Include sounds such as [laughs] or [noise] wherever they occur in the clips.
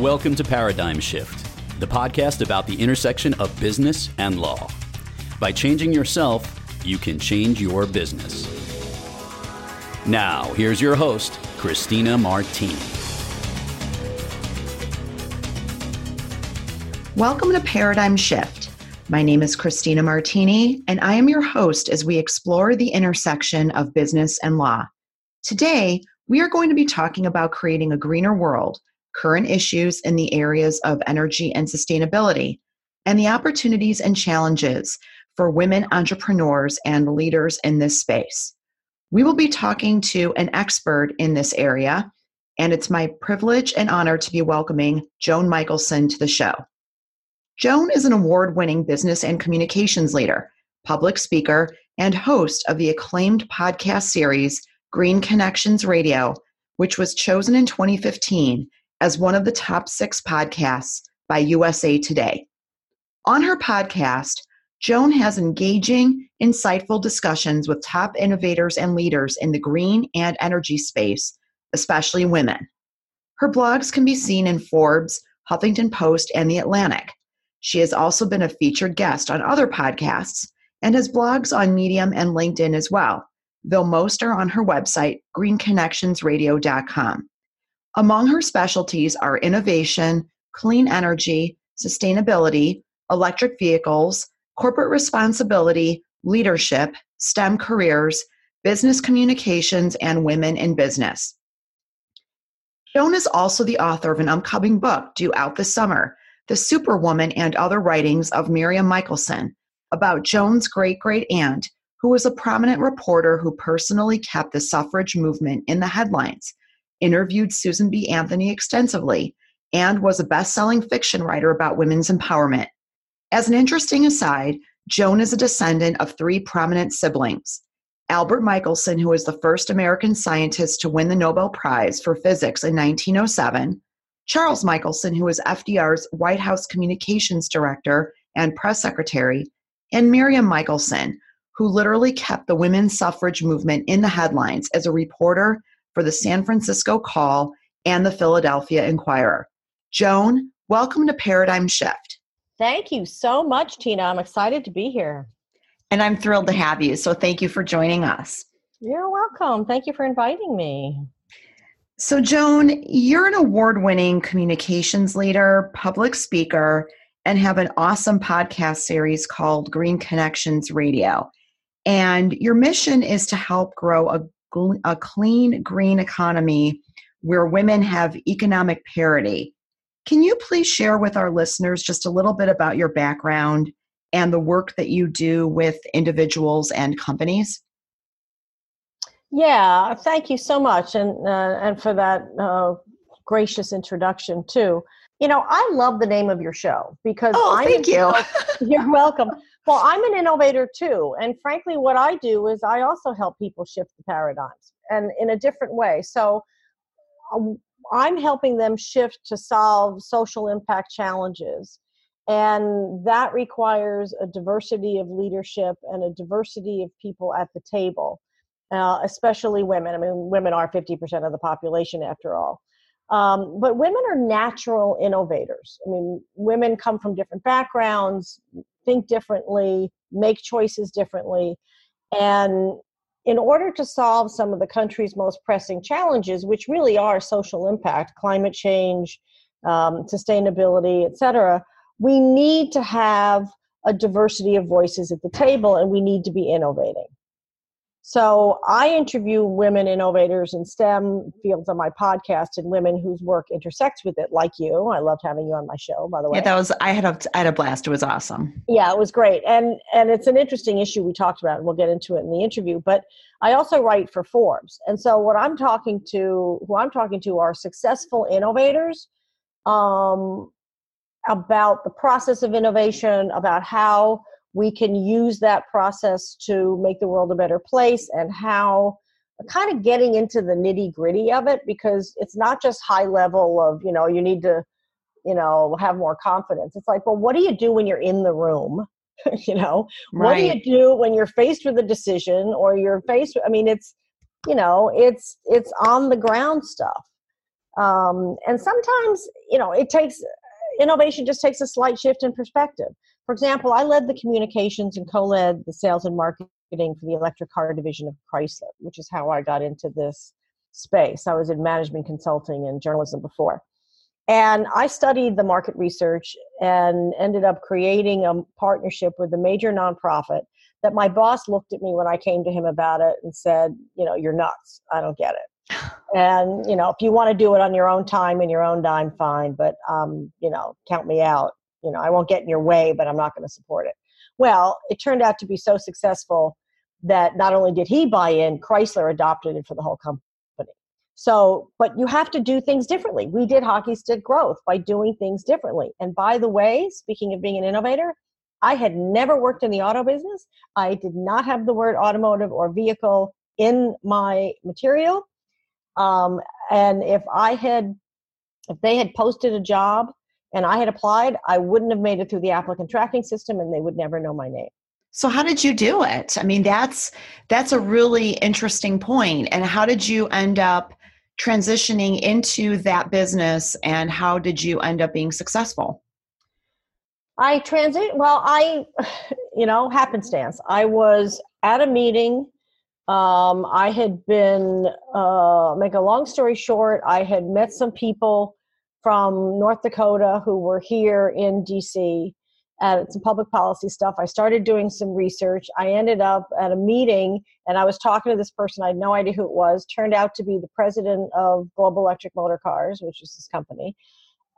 Welcome to Paradigm Shift, the podcast about the intersection of business and law. By changing yourself, you can change your business. Now, here's your host, Christina Martini. Welcome to Paradigm Shift. My name is Christina Martini, and I am your host as we explore the intersection of business and law. Today, we are going to be talking about creating a greener world, current issues in the areas of energy and sustainability, and the opportunities and challenges for women entrepreneurs and leaders in this space. We will be talking to an expert in this area, and it's my privilege and honor to be welcoming Joan Michelson to the show. Joan is an award winning business and communications leader, public speaker, and host of the acclaimed podcast series Green Connections Radio, which was chosen in 2015 as one of the top six podcasts by USA Today. On her podcast, Joan has engaging, insightful discussions with top innovators and leaders in the green and energy space, especially women. Her blogs can be seen in Forbes, Huffington Post, and The Atlantic. She has also been a featured guest on other podcasts and has blogs on Medium and LinkedIn as well, though most are on her website, greenconnectionsradio.com. Among her specialties are innovation, clean energy, sustainability, electric vehicles, corporate responsibility, leadership, STEM careers, business communications, and women in business. Joan is also the author of an upcoming book due out this summer the Superwoman and Other Writings of Miriam Michelson, about Joan's great great aunt, who was a prominent reporter who personally kept the suffrage movement in the headlines, interviewed Susan B. Anthony extensively, and was a best selling fiction writer about women's empowerment. As an interesting aside, Joan is a descendant of three prominent siblings. Albert Michelson, who was the first American scientist to win the Nobel Prize for Physics in 1907, Charles Michelson, who was FDR's White House Communications Director and Press Secretary, and Miriam Michelson, who literally kept the women's suffrage movement in the headlines as a reporter for the San Francisco Call and the Philadelphia Inquirer. Joan, welcome to Paradigm Shift. Thank you so much, Tina. I'm excited to be here. And I'm thrilled to have you. So thank you for joining us. You're welcome. Thank you for inviting me. So, Joan, you're an award winning communications leader, public speaker, and have an awesome podcast series called Green Connections Radio. And your mission is to help grow a, a clean, green economy where women have economic parity. Can you please share with our listeners just a little bit about your background and the work that you do with individuals and companies? Yeah, thank you so much, and uh, and for that uh, gracious introduction too. You know, I love the name of your show because oh, I'm thank you. you're welcome. [laughs] Well, I'm an innovator too, and frankly, what I do is I also help people shift the paradigms, and in a different way. So, um, I'm helping them shift to solve social impact challenges. And that requires a diversity of leadership and a diversity of people at the table uh, especially women. I mean, women are 50% of the population after all. Um, but women are natural innovators. I mean, women come from different backgrounds, think differently, make choices differently. And in order to solve some of the country's most pressing challenges, which really are social impact, climate change, um, sustainability, et cetera, we need to have a diversity of voices at the table and we need to be innovating. So I interview women innovators in STEM fields on my podcast and women whose work intersects with it, like you. I loved having you on my show, by the way. Yeah, that was I had a I had a blast. It was awesome. Yeah, it was great, and and it's an interesting issue we talked about. and We'll get into it in the interview, but I also write for Forbes, and so what I'm talking to, who I'm talking to, are successful innovators. Um, about the process of innovation, about how we can use that process to make the world a better place and how kind of getting into the nitty gritty of it because it's not just high level of you know you need to you know have more confidence it's like well what do you do when you're in the room [laughs] you know right. what do you do when you're faced with a decision or you're faced with, i mean it's you know it's it's on the ground stuff Um, and sometimes, you know, it takes innovation just takes a slight shift in perspective. For example, I led the communications and co-led the sales and marketing for the electric car division of Chrysler, which is how I got into this space. I was in management consulting and journalism before. And I studied the market research and ended up creating a partnership with a major nonprofit that my boss looked at me when I came to him about it and said, you know, you're nuts. I don't get it. [laughs] And, you know, if you want to do it on your own time and your own dime, fine. But, um, you know, count me out. You know, I won't get in your way, but I'm not going to support it. Well, it turned out to be so successful that not only did he buy in, Chrysler adopted it for the whole company. So, but you have to do things differently. We did hockey stick growth by doing things differently. And by the way, speaking of being an innovator, I had never worked in the auto business. I did not have the word automotive or vehicle in my material. Um, and if I had, if they had posted a job and I had applied, I wouldn't have made it through the applicant tracking system and they would never know my name. So how did you do it? I mean, that's that's a really interesting point. And how did you end up transitioning into that business and how did you end up being successful? I transit well, I you know, happenstance. I was at a meeting. Um, I had been uh, make a long story short, I had met some people from North Dakota who were here in DC at some public policy stuff. I started doing some research. I ended up at a meeting and I was talking to this person. I had no idea who it was. Turned out to be the president of Global Electric Motor Cars, which is this company.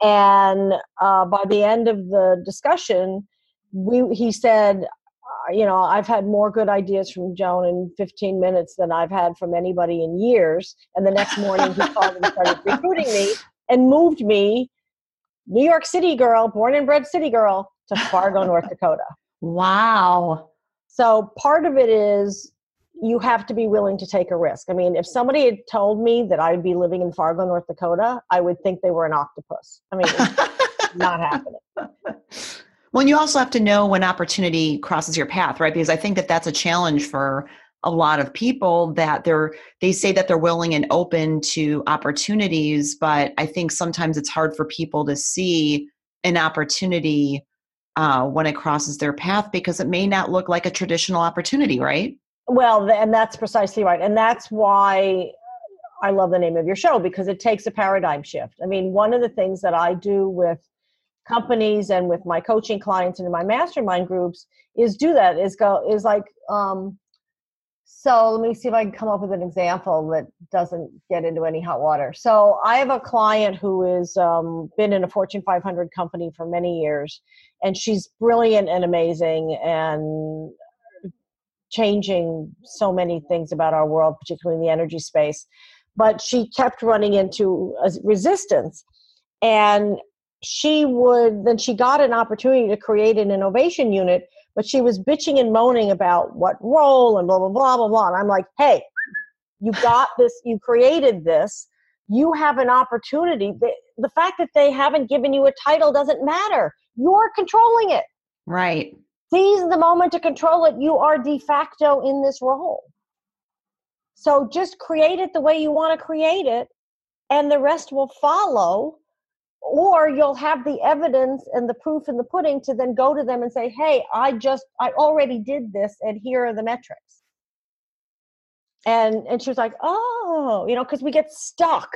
And uh, by the end of the discussion, we he said, uh, you know, I've had more good ideas from Joan in 15 minutes than I've had from anybody in years. And the next morning, he called and started recruiting me [laughs] and moved me, New York City girl, born and bred city girl, to [laughs] Fargo, North Dakota. Wow. So part of it is you have to be willing to take a risk. I mean, if somebody had told me that I'd be living in Fargo, North Dakota, I would think they were an octopus. I mean, [laughs] not happening. Well, and you also have to know when opportunity crosses your path, right? Because I think that that's a challenge for a lot of people that they're they say that they're willing and open to opportunities, but I think sometimes it's hard for people to see an opportunity uh, when it crosses their path because it may not look like a traditional opportunity, right? Well, and that's precisely right. And that's why I love the name of your show because it takes a paradigm shift. I mean, one of the things that I do with companies and with my coaching clients and in my mastermind groups is do that is go is like um so let me see if I can come up with an example that doesn't get into any hot water. So I have a client who has um, been in a Fortune 500 company for many years, and she's brilliant and amazing and changing so many things about our world, particularly in the energy space. But she kept running into resistance, and she would then she got an opportunity to create an innovation unit but she was bitching and moaning about what role and blah blah blah blah blah. And i'm like hey you got this you created this. You have an opportunity. The, the fact that they haven't given you a title doesn't matter. You're controlling it. Right. Seize the moment to control it. You are de facto in this role. So just create it the way you want to create it and the rest will follow or you'll have the evidence and the proof in the pudding to then go to them and say hey i just i already did this and here are the metrics. And and she was like oh you know because we get stuck.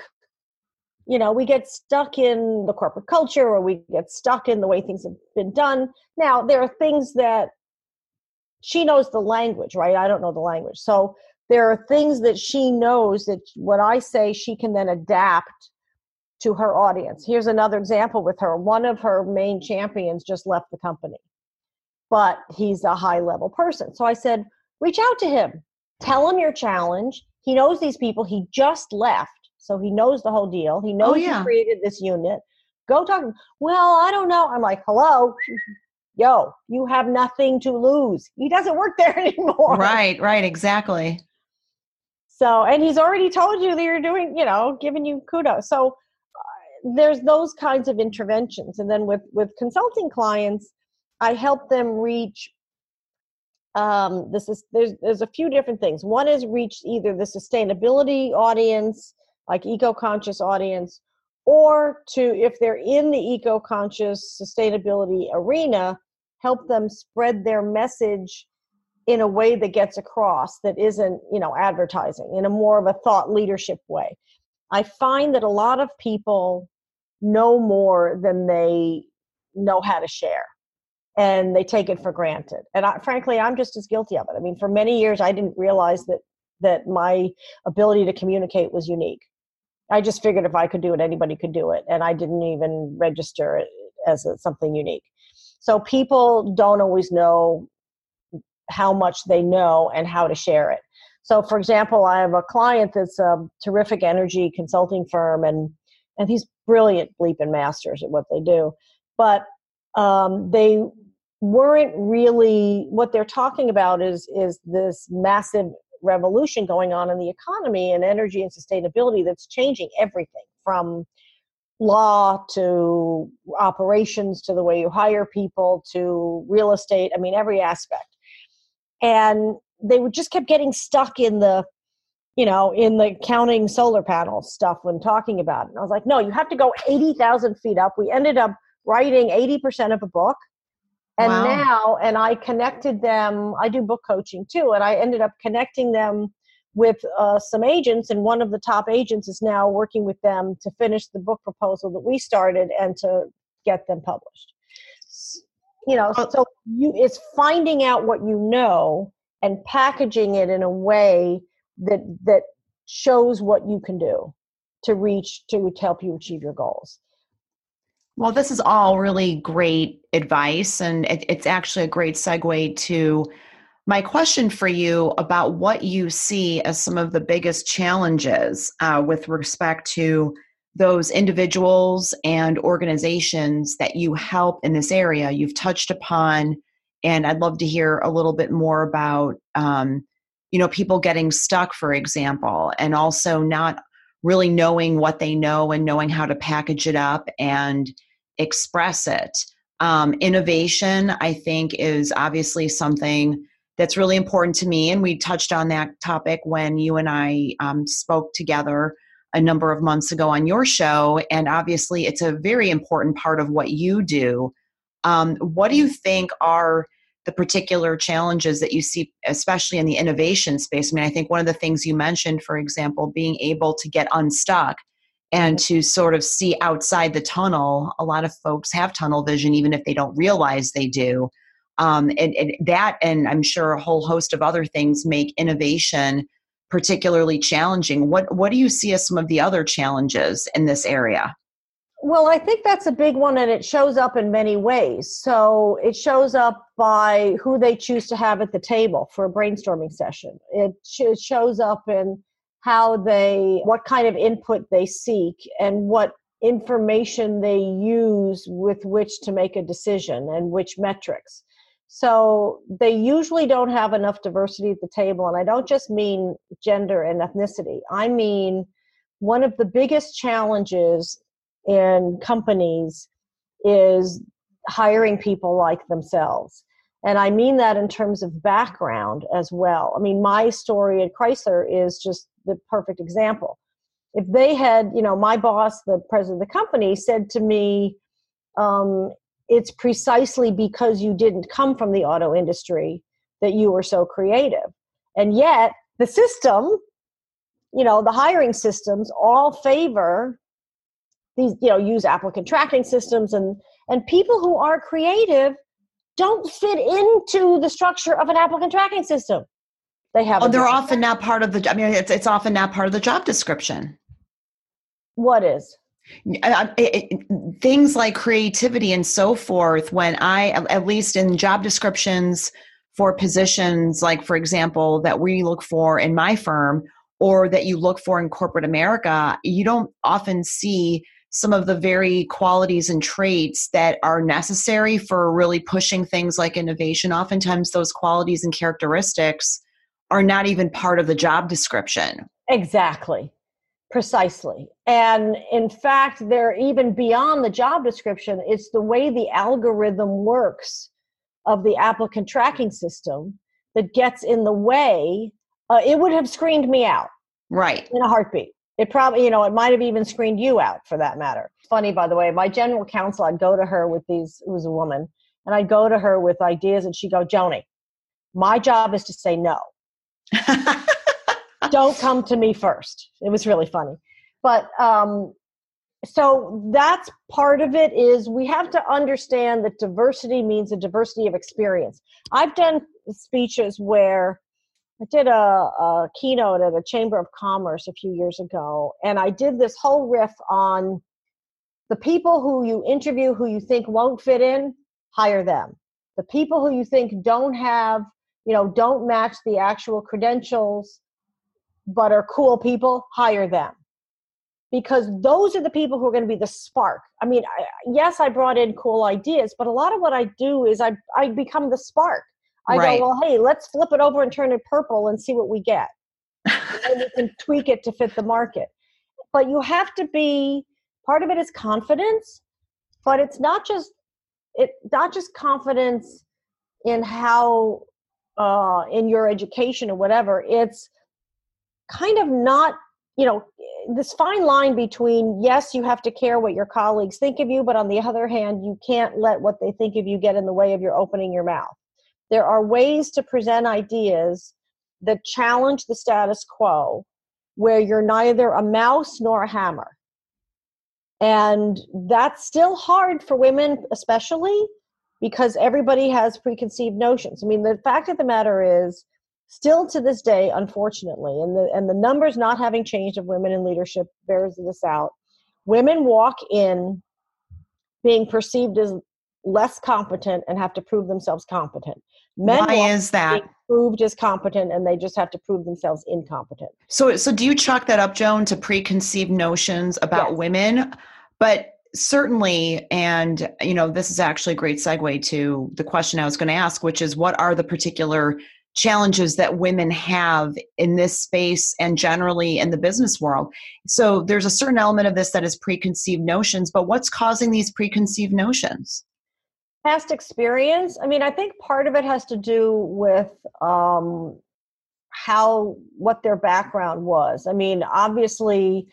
You know we get stuck in the corporate culture or we get stuck in the way things have been done. Now there are things that she knows the language right? I don't know the language. So there are things that she knows that what i say she can then adapt to her audience. Here's another example with her. One of her main champions just left the company, but he's a high level person. So I said, reach out to him, tell him your challenge. He knows these people. He just left, so he knows the whole deal. He oh, knows oh, yeah. you created this unit. Go talk. Well, I don't know. I'm like, hello. [laughs] Yo, you have nothing to lose. He doesn't work [laughs] there anymore. Right, right, exactly. So, and he's already told you that you're doing, you know, giving you kudos. So, there's those kinds of interventions. And then with with consulting clients i help them reach um, this is there's there's a few different things. One is reach either the sustainability audience like eco-conscious audience or to if they're in the eco-conscious sustainability arena help them spread their message in a way that gets across that isn't you know advertising in a more of a thought leadership way i find that a lot of people know more than they know how to share and they take it for granted and I, frankly i'm just as guilty of it. I mean for many years i didn't realize that that my ability to communicate was unique. I just figured if i could do it anybody could do it and i didn't even register it as a, something unique. So people don't always know how much they know and how to share it so for example i have a client that's a terrific energy consulting firm and and he's brilliant bleeping masters at what they do. But um, they weren't really what they're talking about is is this massive revolution going on in the economy and energy and sustainability that's changing everything from law to operations to the way you hire people to real estate i mean every aspect. And they would just kept getting stuck in the you know in the counting solar panels stuff when talking about it. And i was like no you have to go 80000 feet up. We ended up writing 80% of a book. And wow. now and i connected them i do book coaching too and i ended up connecting them with uh, some agents and one of the top agents is now working with them to finish the book proposal that we started and to get them published. You know so you it's finding out what you know and packaging it in a way that that shows what you can do to reach to help you achieve your goals well, this is all really great advice, and it, it's actually a great segue to my question for you about what you see as some of the biggest challenges uh, with respect to those individuals and organizations that you help in this area. You've touched upon, and I'd love to hear a little bit more about, um, you know, people getting stuck, for example, and also not really knowing what they know and knowing how to package it up and express it. Um, innovation, I think, is obviously something that's really important to me. And we touched on that topic when you and I um, spoke together a number of months ago on your show. And obviously, it's a very important part of what you do. Um, what do you think are the particular challenges that you see, especially in the innovation space? I mean, I think one of the things you mentioned, for example, being able to get unstuck and to sort of see outside the tunnel. A lot of folks have tunnel vision, even if they don't realize they do. Um, and, and that, and I'm sure a whole host of other things, make innovation particularly challenging. What what do you see as some of the other challenges in this area? Well, I think that's a big one, and it shows up in many ways. So it shows up by who they choose to have at the table for a brainstorming session. It, it shows up in how they what kind of input they seek and what information they use with which to make a decision and which metrics so they usually don't have enough diversity at the table and i don't just mean gender and ethnicity i mean one of the biggest challenges in companies is hiring people like themselves and I mean that in terms of background as well. I mean, my story at Chrysler is just the perfect example. If they had, you know, my boss, the president of the company, said to me, um, it's precisely because you didn't come from the auto industry that you were so creative. And yet, the system, you know, the hiring systems all favor these, you know, use applicant tracking systems and and people who are creative don't fit into the structure of an applicant tracking system. They have. Oh, they're often not part of the. I mean, it's it's often not part of the job description. What is? Uh, it, it, things like creativity and so forth. When I, at least in job descriptions for positions, like for example, that we look for in my firm, or that you look for in corporate America, you don't often see some of the very qualities and traits that are necessary for really pushing things like innovation. Oftentimes, those qualities and characteristics are not even part of the job description. Exactly. Precisely. And in fact, they're even beyond the job description. It's the way the algorithm works of the applicant tracking system that gets in the way. Uh, it would have screened me out. Right. In a heartbeat it probably you know it might have even screened you out for that matter. Funny by the way my general counsel i'd go to her with these it was a woman and i'd go to her with ideas and she'd go joni my job is to say no. [laughs] Don't come to me first. It was really funny. But um so that's part of it is we have to understand that diversity means a diversity of experience. I've done speeches where I did a, a, keynote at a chamber of commerce a few years ago, and I did this whole riff on the people who you interview who you think won't fit in, hire them. The people who you think don't have, you know, don't match the actual credentials, but are cool people, hire them. Because those are the people who are going to be the spark. I mean, I, yes, I brought in cool ideas, but a lot of what I do is I, I become the spark I right. go, well, hey, let's flip it over and turn it purple and see what we get. and we can [laughs] tweak it to fit the market. But you have to be part of it is confidence, but it's not just it not just confidence in how uh, in your education or whatever. It's kind of not you know this fine line between yes you have to care what your colleagues think of you but on the other hand you can't let what they think of you get in the way of your opening your mouth there are ways to present ideas that challenge the status quo where you're neither a mouse nor a hammer. And that's still hard for women, especially because everybody has preconceived notions. I mean, the fact of the matter is, still to this day, unfortunately, and the and the numbers not having changed of women in leadership bears this out. Women walk in being perceived as less competent and have to prove themselves competent. Men Why is that? Proved as competent, and they just have to prove themselves incompetent. So, so do you chalk that up, Joan, to preconceived notions about yes. women? But certainly, and you know, this is actually a great segue to the question I was going to ask, which is, what are the particular challenges that women have in this space and generally in the business world. So there's a certain element of this that is preconceived notions, but what's causing these preconceived notions? Past experience i mean i think part of it has to do with um, how what their background was. I mean obviously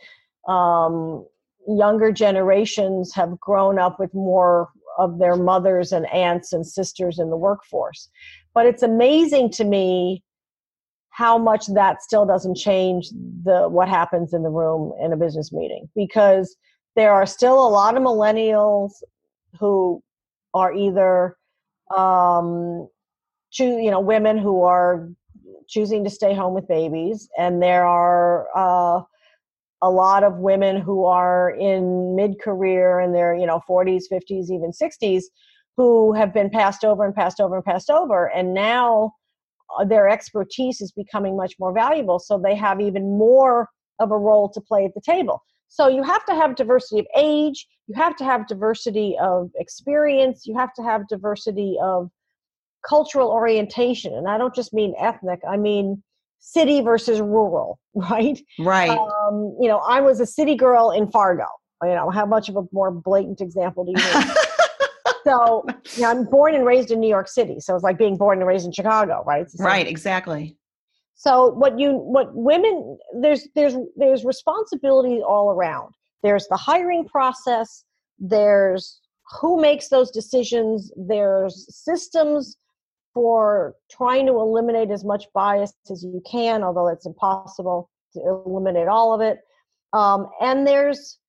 um, younger generations have grown up with more of their mothers and aunts and sisters in the workforce. But it's amazing to me how much that still doesn't change the what happens in the room in a business meeting. Because there are still a lot of millennials who are either um, choose, you know, women who are choosing to stay home with babies, and there are uh, a lot of women who are in mid-career and their, you know, 40s, 50s, even 60s, who have been passed over and passed over and passed over, and now uh, their expertise is becoming much more valuable. So they have even more of a role to play at the table. So you have to have diversity of age, you have to have diversity of experience, you have to have diversity of cultural orientation. And I don't just mean ethnic, I mean city versus rural, [laughs] right? Right. Um, you know, I was a city girl in Fargo. You know, how much of a more blatant example do you need? [laughs] so you know, I'm born and raised in New York City. So it's like being born and raised in Chicago, right? Right, exactly. So what you what women there's there's there's responsibility all around. There's the hiring process, there's who makes those decisions, there's systems for trying to eliminate as much bias as you can, although it's impossible to eliminate all of it. Um, and there's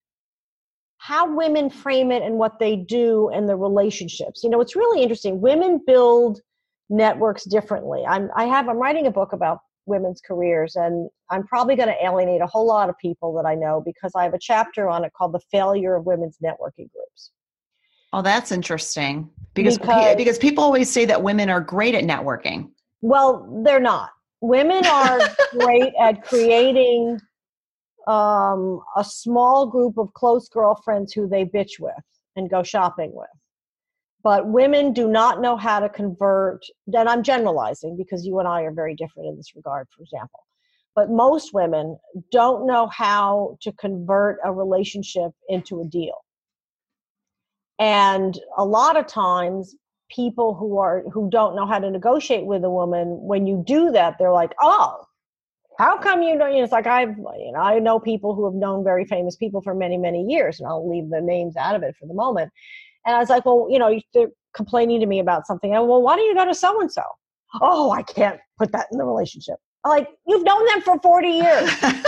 how women frame it and what they do and the relationships. You know, it's really interesting. Women build networks differently. I'm I have I'm writing a book about women's careers and i'm probably going to alienate a whole lot of people that i know because i have a chapter on it called the failure of women's networking groups. Oh that's interesting because because, because people always say that women are great at networking. Well they're not. Women are great at creating um, a small group of close girlfriends who they bitch with and go shopping with but women do not know how to convert and i'm generalizing because you and i are very different in this regard for example but most women don't know how to convert a relationship into a deal. And a lot of times people who are who don't know how to negotiate with a woman when you do that they're like oh how come you know, you know it's like i've you know i know people who have known very famous people for many many years and i'll leave the names out of it for the moment and i was like well you know they're complaining to me about something. And well why don't you go to so and so oh i can't put that in the relationship. I'm like you've known them for 40 years. [laughs]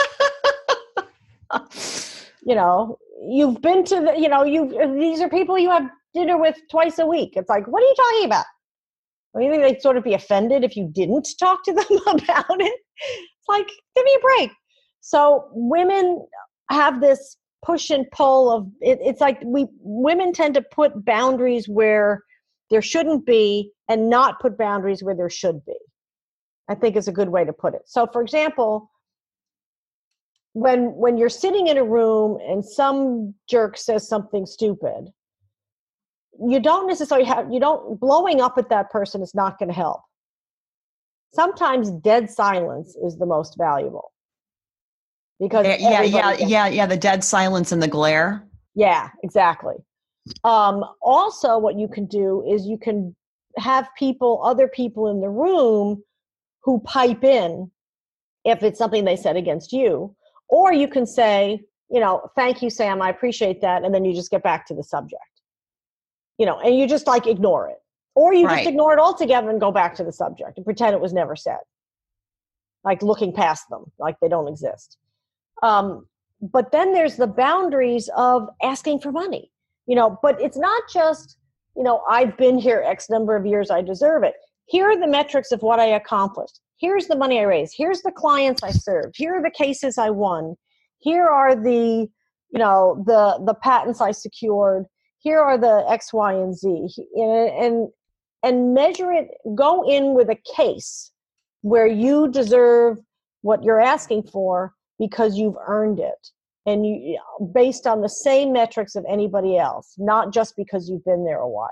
You know you've been to the you know you these are people you have dinner with twice a week. It's like what are you talking about? I mean, they'd sort of be offended if you didn't talk to them [laughs] about it. It's like, give me a break. So women have this push and pull of it, it's like we women tend to put boundaries where there shouldn't be and not put boundaries where there should be. I think is a good way to put it. So for example, when when you're sitting in a room and some jerk says something stupid, you don't necessarily have you don't blowing up at that person is not going to help sometimes dead silence is the most valuable because yeah yeah yeah yeah the dead silence and the glare yeah exactly um, also what you can do is you can have people other people in the room who pipe in if it's something they said against you or you can say you know thank you sam i appreciate that and then you just get back to the subject you know, and you just like ignore it. Or you right. just ignore it altogether and go back to the subject and pretend it was never said. Like looking past them, like they don't exist. Um, but then there's the boundaries of asking for money, you know, but it's not just, you know, I've been here X number of years, I deserve it. Here are the metrics of what I accomplished. Here's the money I raised. Here's the clients I served. Here are the cases I won. Here are the, you know, the the patents I secured here are the X, Y, and Z, and and measure it. Go in with a case where you deserve what you're asking for because you've earned it, and you based on the same metrics of anybody else, not just because you've been there a while.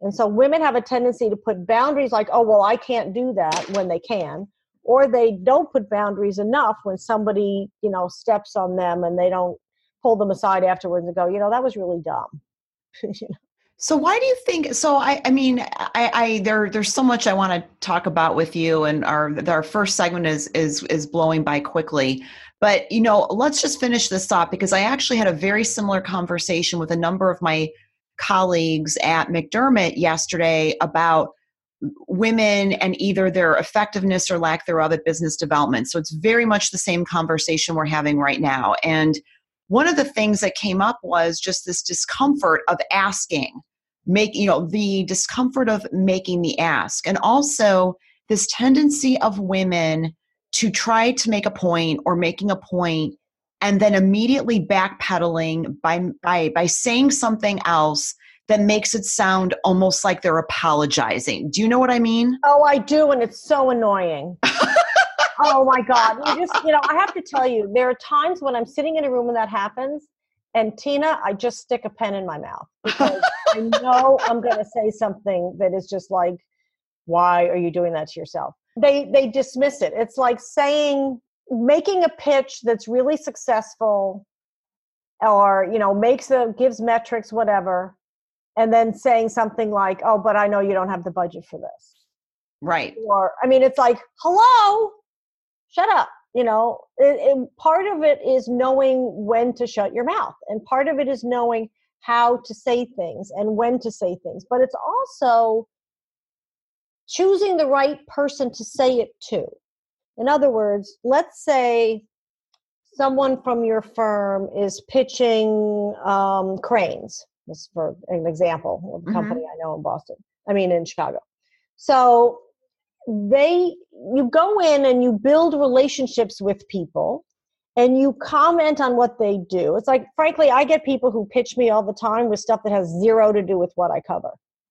And so women have a tendency to put boundaries like, oh, well, I can't do that when they can. Or they don't put boundaries enough when somebody, you know, steps on them and they don't pull them aside afterwards and go, you know, that was really dumb. [laughs] So why do you think? So I, I mean, I, I there, there's so much I want to talk about with you, and our our first segment is is is blowing by quickly. But you know, let's just finish this up because I actually had a very similar conversation with a number of my colleagues at McDermott yesterday about women and either their effectiveness or lack thereof at business development. So it's very much the same conversation we're having right now, and one of the things that came up was just this discomfort of asking make you know the discomfort of making the ask and also this tendency of women to try to make a point or making a point and then immediately backpedaling by by by saying something else that makes it sound almost like they're apologizing. Do you know what I mean? Oh, I do and it's so annoying. [laughs] oh my god you just you know i have to tell you there are times when i'm sitting in a room and that happens and tina i just stick a pen in my mouth [laughs] because i know i'm going to say something that is just like why are you doing that to yourself? They they dismiss it. It's like saying making a pitch that's really successful or you know makes a gives metrics whatever and then saying something like oh but i know you don't have the budget for this. Right. Or i mean it's like hello? Shut up you know it, it, part of it is knowing when to shut your mouth and part of it is knowing how to say things and when to say things but it's also choosing the right person to say it to. In other words let's say someone from your firm is pitching um, cranes. This for an example of a company mm-hmm. i know in boston i mean in chicago. So they you go in and you build relationships with people and you comment on what they do. It's like frankly I get people who pitch me all the time with stuff that has zero to do with what I cover.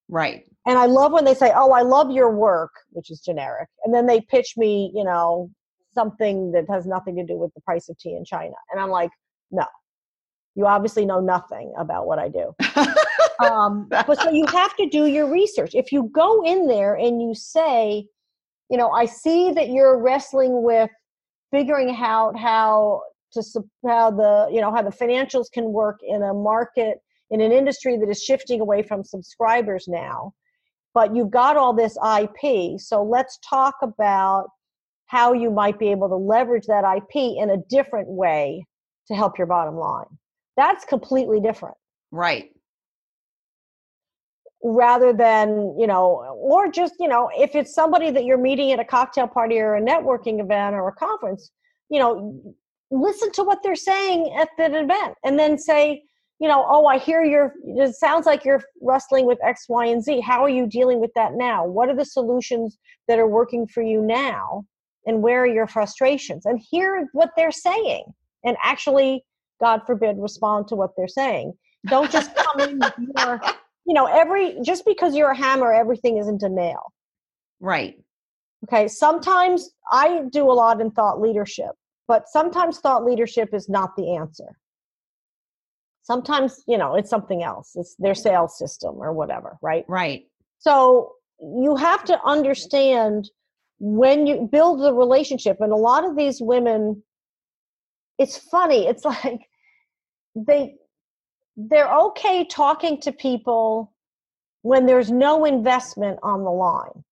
Right. And I love when they say, "Oh, I love your work," which is generic. And then they pitch me, you know, something that has nothing to do with the price of tea in China. And I'm like, "No. You obviously know nothing about what I do." [laughs] um, but so you have to do your research. If you go in there and you say, you know, I see that you're wrestling with figuring out how to how the you know how the financials can work in a market in an industry that is shifting away from subscribers now. But you've got all this ip so let's talk about how you might be able to leverage that ip in a different way to help your bottom line. That's completely different. Right rather than you know or just you know if it's somebody that you're meeting at a cocktail party or a networking event or a conference you know listen to what they're saying at that event and then say you know oh i hear you're it sounds like you're wrestling with x y and z. How are you dealing with that now? What are the solutions that are working for you now? And where are your frustrations? And hear what they're saying and actually god forbid respond to what they're saying. Don't just come in with your you know every just because you're a hammer everything isn't a nail. Right. Okay sometimes i do a lot in thought leadership but sometimes thought leadership is not the answer. Sometimes you know it's something else it's their sales system or whatever right? Right. So you have to understand when you build the relationship and a lot of these women it's funny it's [laughs] like they they're okay talking to people when there's no investment on the line.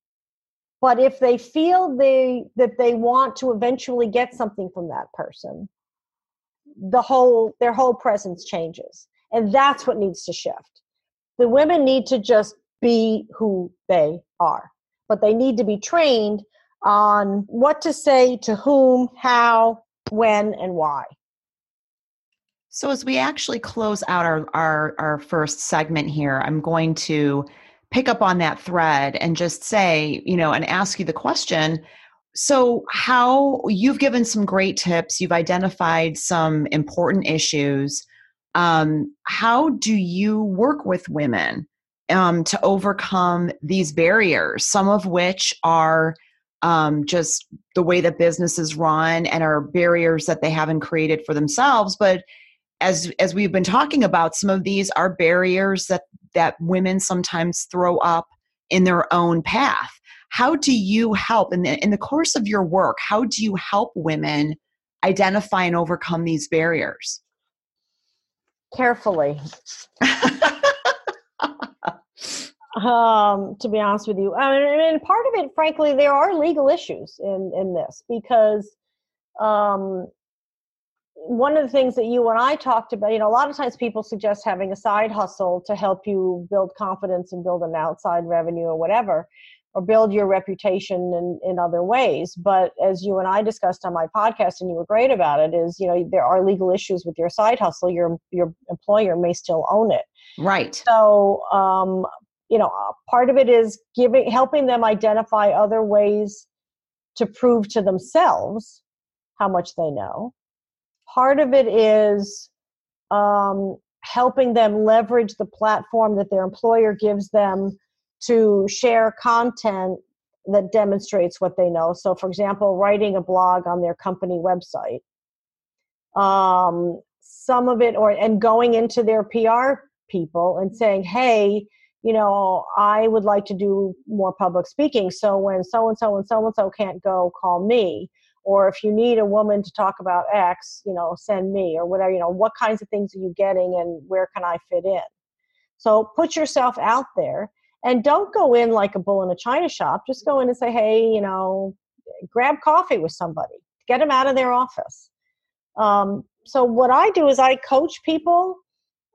But if they feel they that they want to eventually get something from that person the whole their whole presence changes. And that's what needs to shift. The women need to just be who they are. But they need to be trained on what to say to whom how when and why so as we actually close out our, our, our first segment here, I'm going to pick up on that thread and just say, you know, and ask you the question. So, how you've given some great tips, you've identified some important issues. Um, how do you work with women um, to overcome these barriers, some of which are um, just the way that businesses run and are barriers that they haven't created for themselves, but as as we've been talking about some of these are barriers that that women sometimes throw up in their own path. How do you help in the, in the course of your work how do you help women identify and overcome these barriers? Carefully. [laughs] Um, to be honest with you I mean, part of it frankly there are legal issues in in this because um, one of the things that you and I talked about, you know, a lot of times people suggest having a side hustle to help you build confidence and build an outside revenue or whatever, or build your reputation in, in other ways. But as you and I discussed on my podcast, and you were great about it, is you know there are legal issues with your side hustle. Your your employer may still own it. Right. So, um, you know, part of it is giving helping them identify other ways to prove to themselves how much they know part of it is um, helping them leverage the platform that their employer gives them to share content that demonstrates what they know. So, for example, writing a blog on their company website. Um, some of it, or and going into their PR people and saying, "Hey, you know, I would like to do more public speaking. So when so and so and so and so can't go, call me." Or if you need a woman to talk about x you know send me or whatever you know what kinds of things are you getting and where can i fit in? So put yourself out there and don't go in like a bull in a china shop. Just go in and say hey you know grab coffee with somebody. Get them out of their office. Um, so what i do is i coach people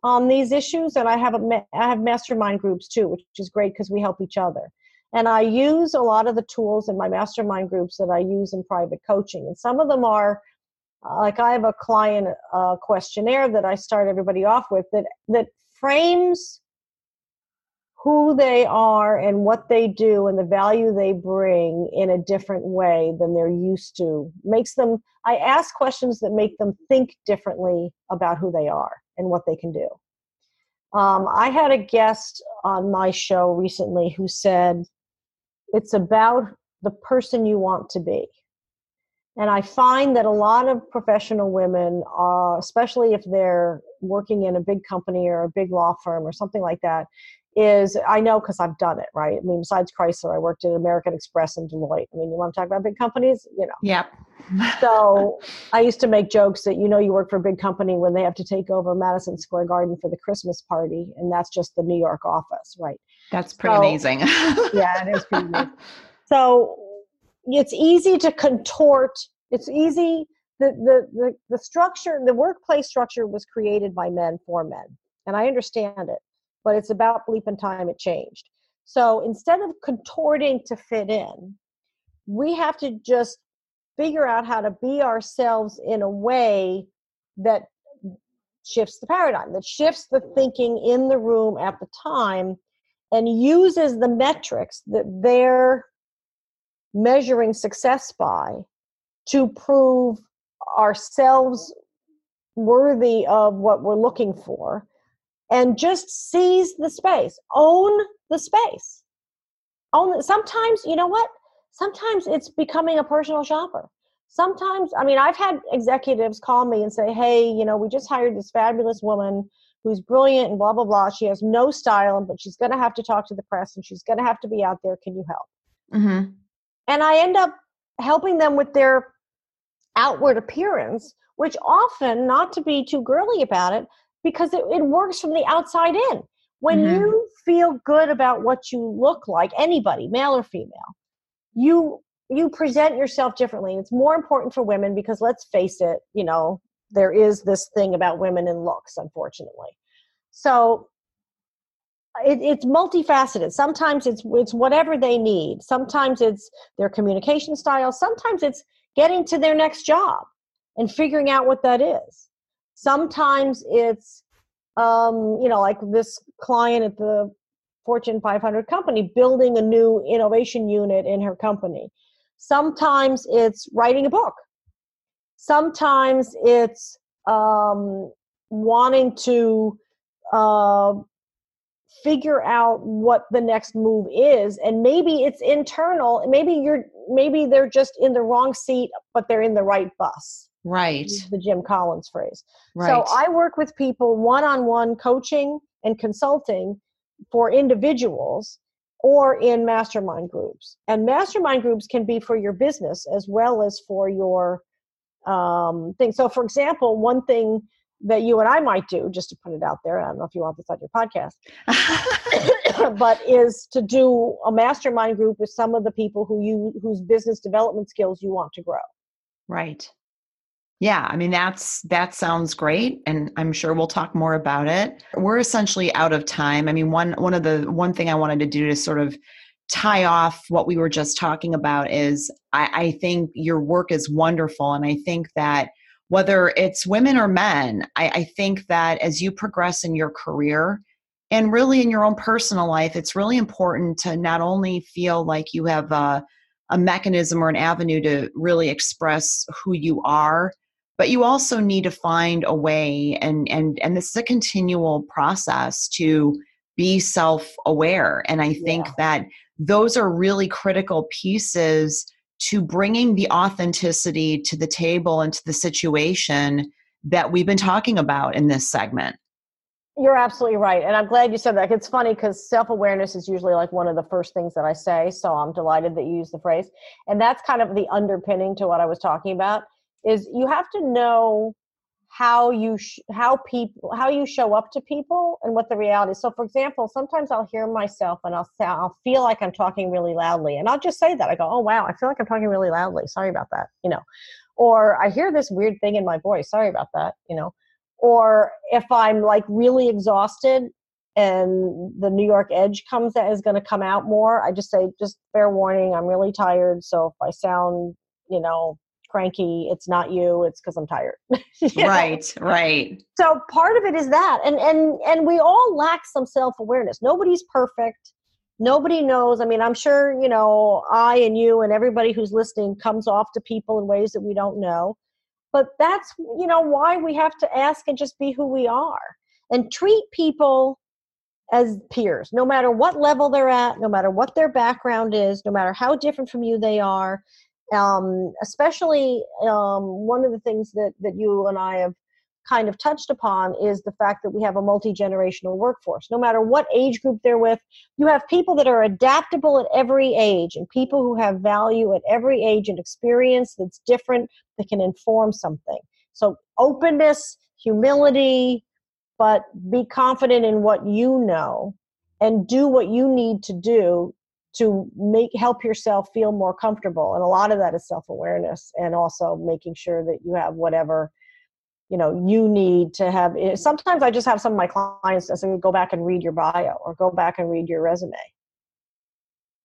on these issues and i have a i have mastermind groups too which is great because we help each other and I use a lot of the tools in my mastermind groups that I use in private coaching. And some of them are uh, like I have a client uh, questionnaire that I start everybody off with that that frames who they are and what they do and the value they bring in a different way than they're used to makes them i ask questions that make them think differently about who they are and what they can do um, i had a guest on my show recently who said it's about the person you want to be. And I find that a lot of professional women, uh, especially if they're working in a big company or a big law firm or something like that, is I know because I've done it, right? I mean, besides Chrysler, I worked at American Express and Deloitte. I mean, you want to talk about big companies? You know. Yep. so I used to make jokes that, you know, you work for a big company when they have to take over Madison Square Garden for the Christmas party, and that's just the New York office, right? That's pretty so, amazing. [laughs] yeah, it is pretty amazing. So, it's easy to contort it's easy the, the the the structure the workplace structure was created by men for men and i understand it but it's about bleep and time it changed so instead of contorting to fit in we have to just figure out how to be ourselves in a way that shifts the paradigm that shifts the thinking in the room at the time and uses the metrics that they're measuring success by to prove ourselves worthy of what we're looking for and just seize the space own the space. Own sometimes you know what? Sometimes it's becoming a personal shopper. Sometimes i mean i've had executives call me and say hey you know we just hired this fabulous woman who's brilliant and blah blah blah she has no style but she's going to have to talk to the press and she's going to have to be out there can you help mm-hmm. and i end up helping them with their outward appearance, which often, not to be too girly about it, because it, it works from the outside in. When mm-hmm. you feel good about what you look like, anybody, male or female, you you present yourself differently. It's more important for women because let's face it, you know, there is this thing about women and looks, unfortunately. So it, it's multifaceted. Sometimes it's it's whatever they need. Sometimes it's their communication style. Sometimes it's getting to their next job and figuring out what that is. Sometimes it's, um, you know, like this client at the Fortune 500 company building a new innovation unit in her company. Sometimes it's writing a book. Sometimes it's um, wanting to uh, figure out what the next move is and maybe it's internal maybe you're maybe they're just in the wrong seat but they're in the right bus. Right. The jim collins phrase. Right. so i work with people one-on-one coaching and consulting for individuals or in mastermind groups. And mastermind groups can be for your business as well as for your um, thing so for example one thing that you and I might do, just to put it out there. I don't know if you want this on your podcast, [laughs] but is to do a mastermind group with some of the people who you whose business development skills you want to grow. Right. Yeah, I mean that's that sounds great and I'm sure we'll talk more about it. We're essentially out of time. I mean one one of the one thing I wanted to do to sort of tie off what we were just talking about is I, I think your work is wonderful and I think that whether it's women or men, I, I think that as you progress in your career and really in your own personal life, it's really important to not only feel like you have a, a mechanism or an avenue to really express who you are, but you also need to find a way and and and this is a continual process to be self-aware and i think yeah. that those are really critical pieces to bringing the authenticity to the table and to the situation that we've been talking about in this segment. You're absolutely right. And I'm glad you said that. It's funny because self awareness is usually like one of the first things that I say. So I'm delighted that you use the phrase. And that's kind of the underpinning to what I was talking about is you have to know how you sh- how people how you show up to people and what the reality is. So, for example, sometimes I'll hear myself and I'll say I'll feel like I'm talking really loudly, and I'll just say that I go, "Oh wow, I feel like I'm talking really loudly. Sorry about that," you know, or I hear this weird thing in my voice. Sorry about that, you know, or if I'm like really exhausted and the New York edge comes that is going to come out more, I just say, "Just fair warning, I'm really tired. So if I sound, you know, cranky it's not you it's because i'm tired. [laughs] Right know? right. So part of it is that and and and we all lack some self-awareness. Nobody's perfect. Nobody knows. I mean i'm sure you know i and you and everybody who's listening comes off to people in ways that we don't know. But that's you know why we have to ask and just be who we are and treat people as peers no matter what level they're at no matter what their background is no matter how different from you they are um, especially um, one of the things that, that you and I have kind of touched upon is the fact that we have a multi-generational workforce. No matter what age group they're with you have people that are adaptable at every age and people who have value at every age and experience that's different that can inform something. So openness humility but be confident in what you know and do what you need to do to make help yourself feel more comfortable and a lot of that is self-awareness and also making sure that you have whatever you know you need to have eh, sometimes i just have some of my clients say go back and read your bio or go back and read your resume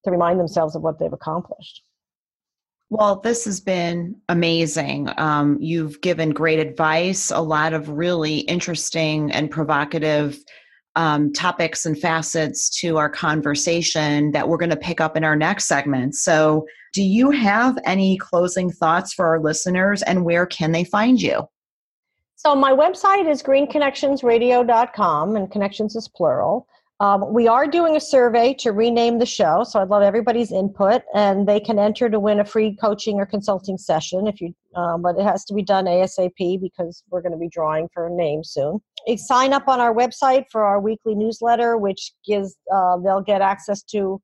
to remind themselves of what they've accomplished well, this has been amazing. Um, you've given great advice, a lot of really interesting and provocative um, topics and facets to our conversation that we're going to pick up in our next segment. So, do you have any closing thoughts for our listeners and where can they find you? So, my website is greenconnectionsradio.com, and connections is plural. Um, we are doing a survey to rename the show, so I'd love everybody's input, and they can enter to win a free coaching or consulting session. If you, um, but it has to be done ASAP because we're going to be drawing for a name soon. You sign up on our website for our weekly newsletter, which gives uh, they'll get access to.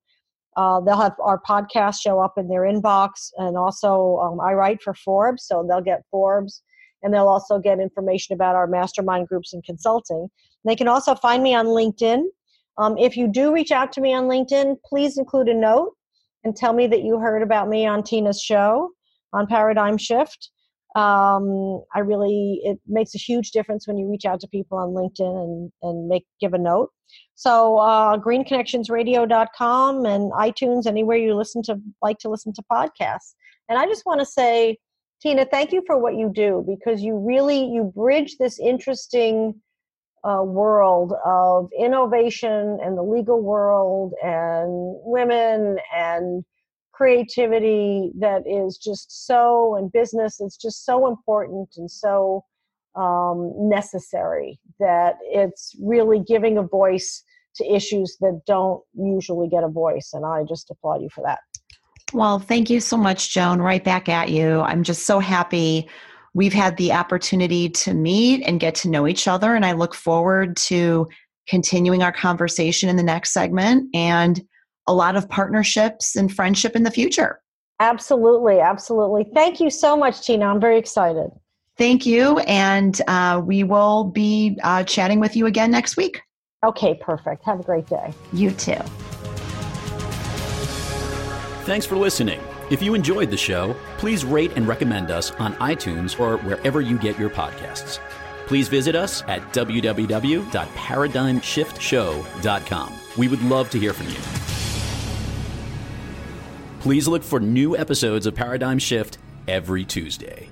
Uh, they'll have our podcast show up in their inbox, and also um, I write for Forbes, so they'll get Forbes, and they'll also get information about our mastermind groups and consulting. They can also find me on LinkedIn um, if you do reach out to me on LinkedIn, please include a note and tell me that you heard about me on Tina's show on Paradigm Shift. Um, I really, it makes a huge difference when you reach out to people on LinkedIn and, and make give a note. So uh, greenconnectionsradio.com and iTunes, anywhere you listen to like to listen to podcasts. And I just want to say, Tina, thank you for what you do because you really you bridge this interesting uh, world of innovation and the legal world and women and creativity that is just so and business it's just so important and so um, necessary that it's really giving a voice to issues that don't usually get a voice and i just applaud you for that. Well thank you so much joan. Right back at you. I'm just so happy we've had the opportunity to meet and get to know each other. And I look forward to continuing our conversation in the next segment and a lot of partnerships and friendship in the future. Absolutely. Absolutely. Thank you so much, Tina. I'm very excited. Thank you. And uh, we will be uh, chatting with you again next week. Okay, perfect. Have a great day. You too. Thanks for listening. If you enjoyed the show, please rate and recommend us on iTunes or wherever you get your podcasts. Please visit us at www.paradigmshiftshow.com. We would love to hear from you. Please look for new episodes of Paradigm Shift every Tuesday.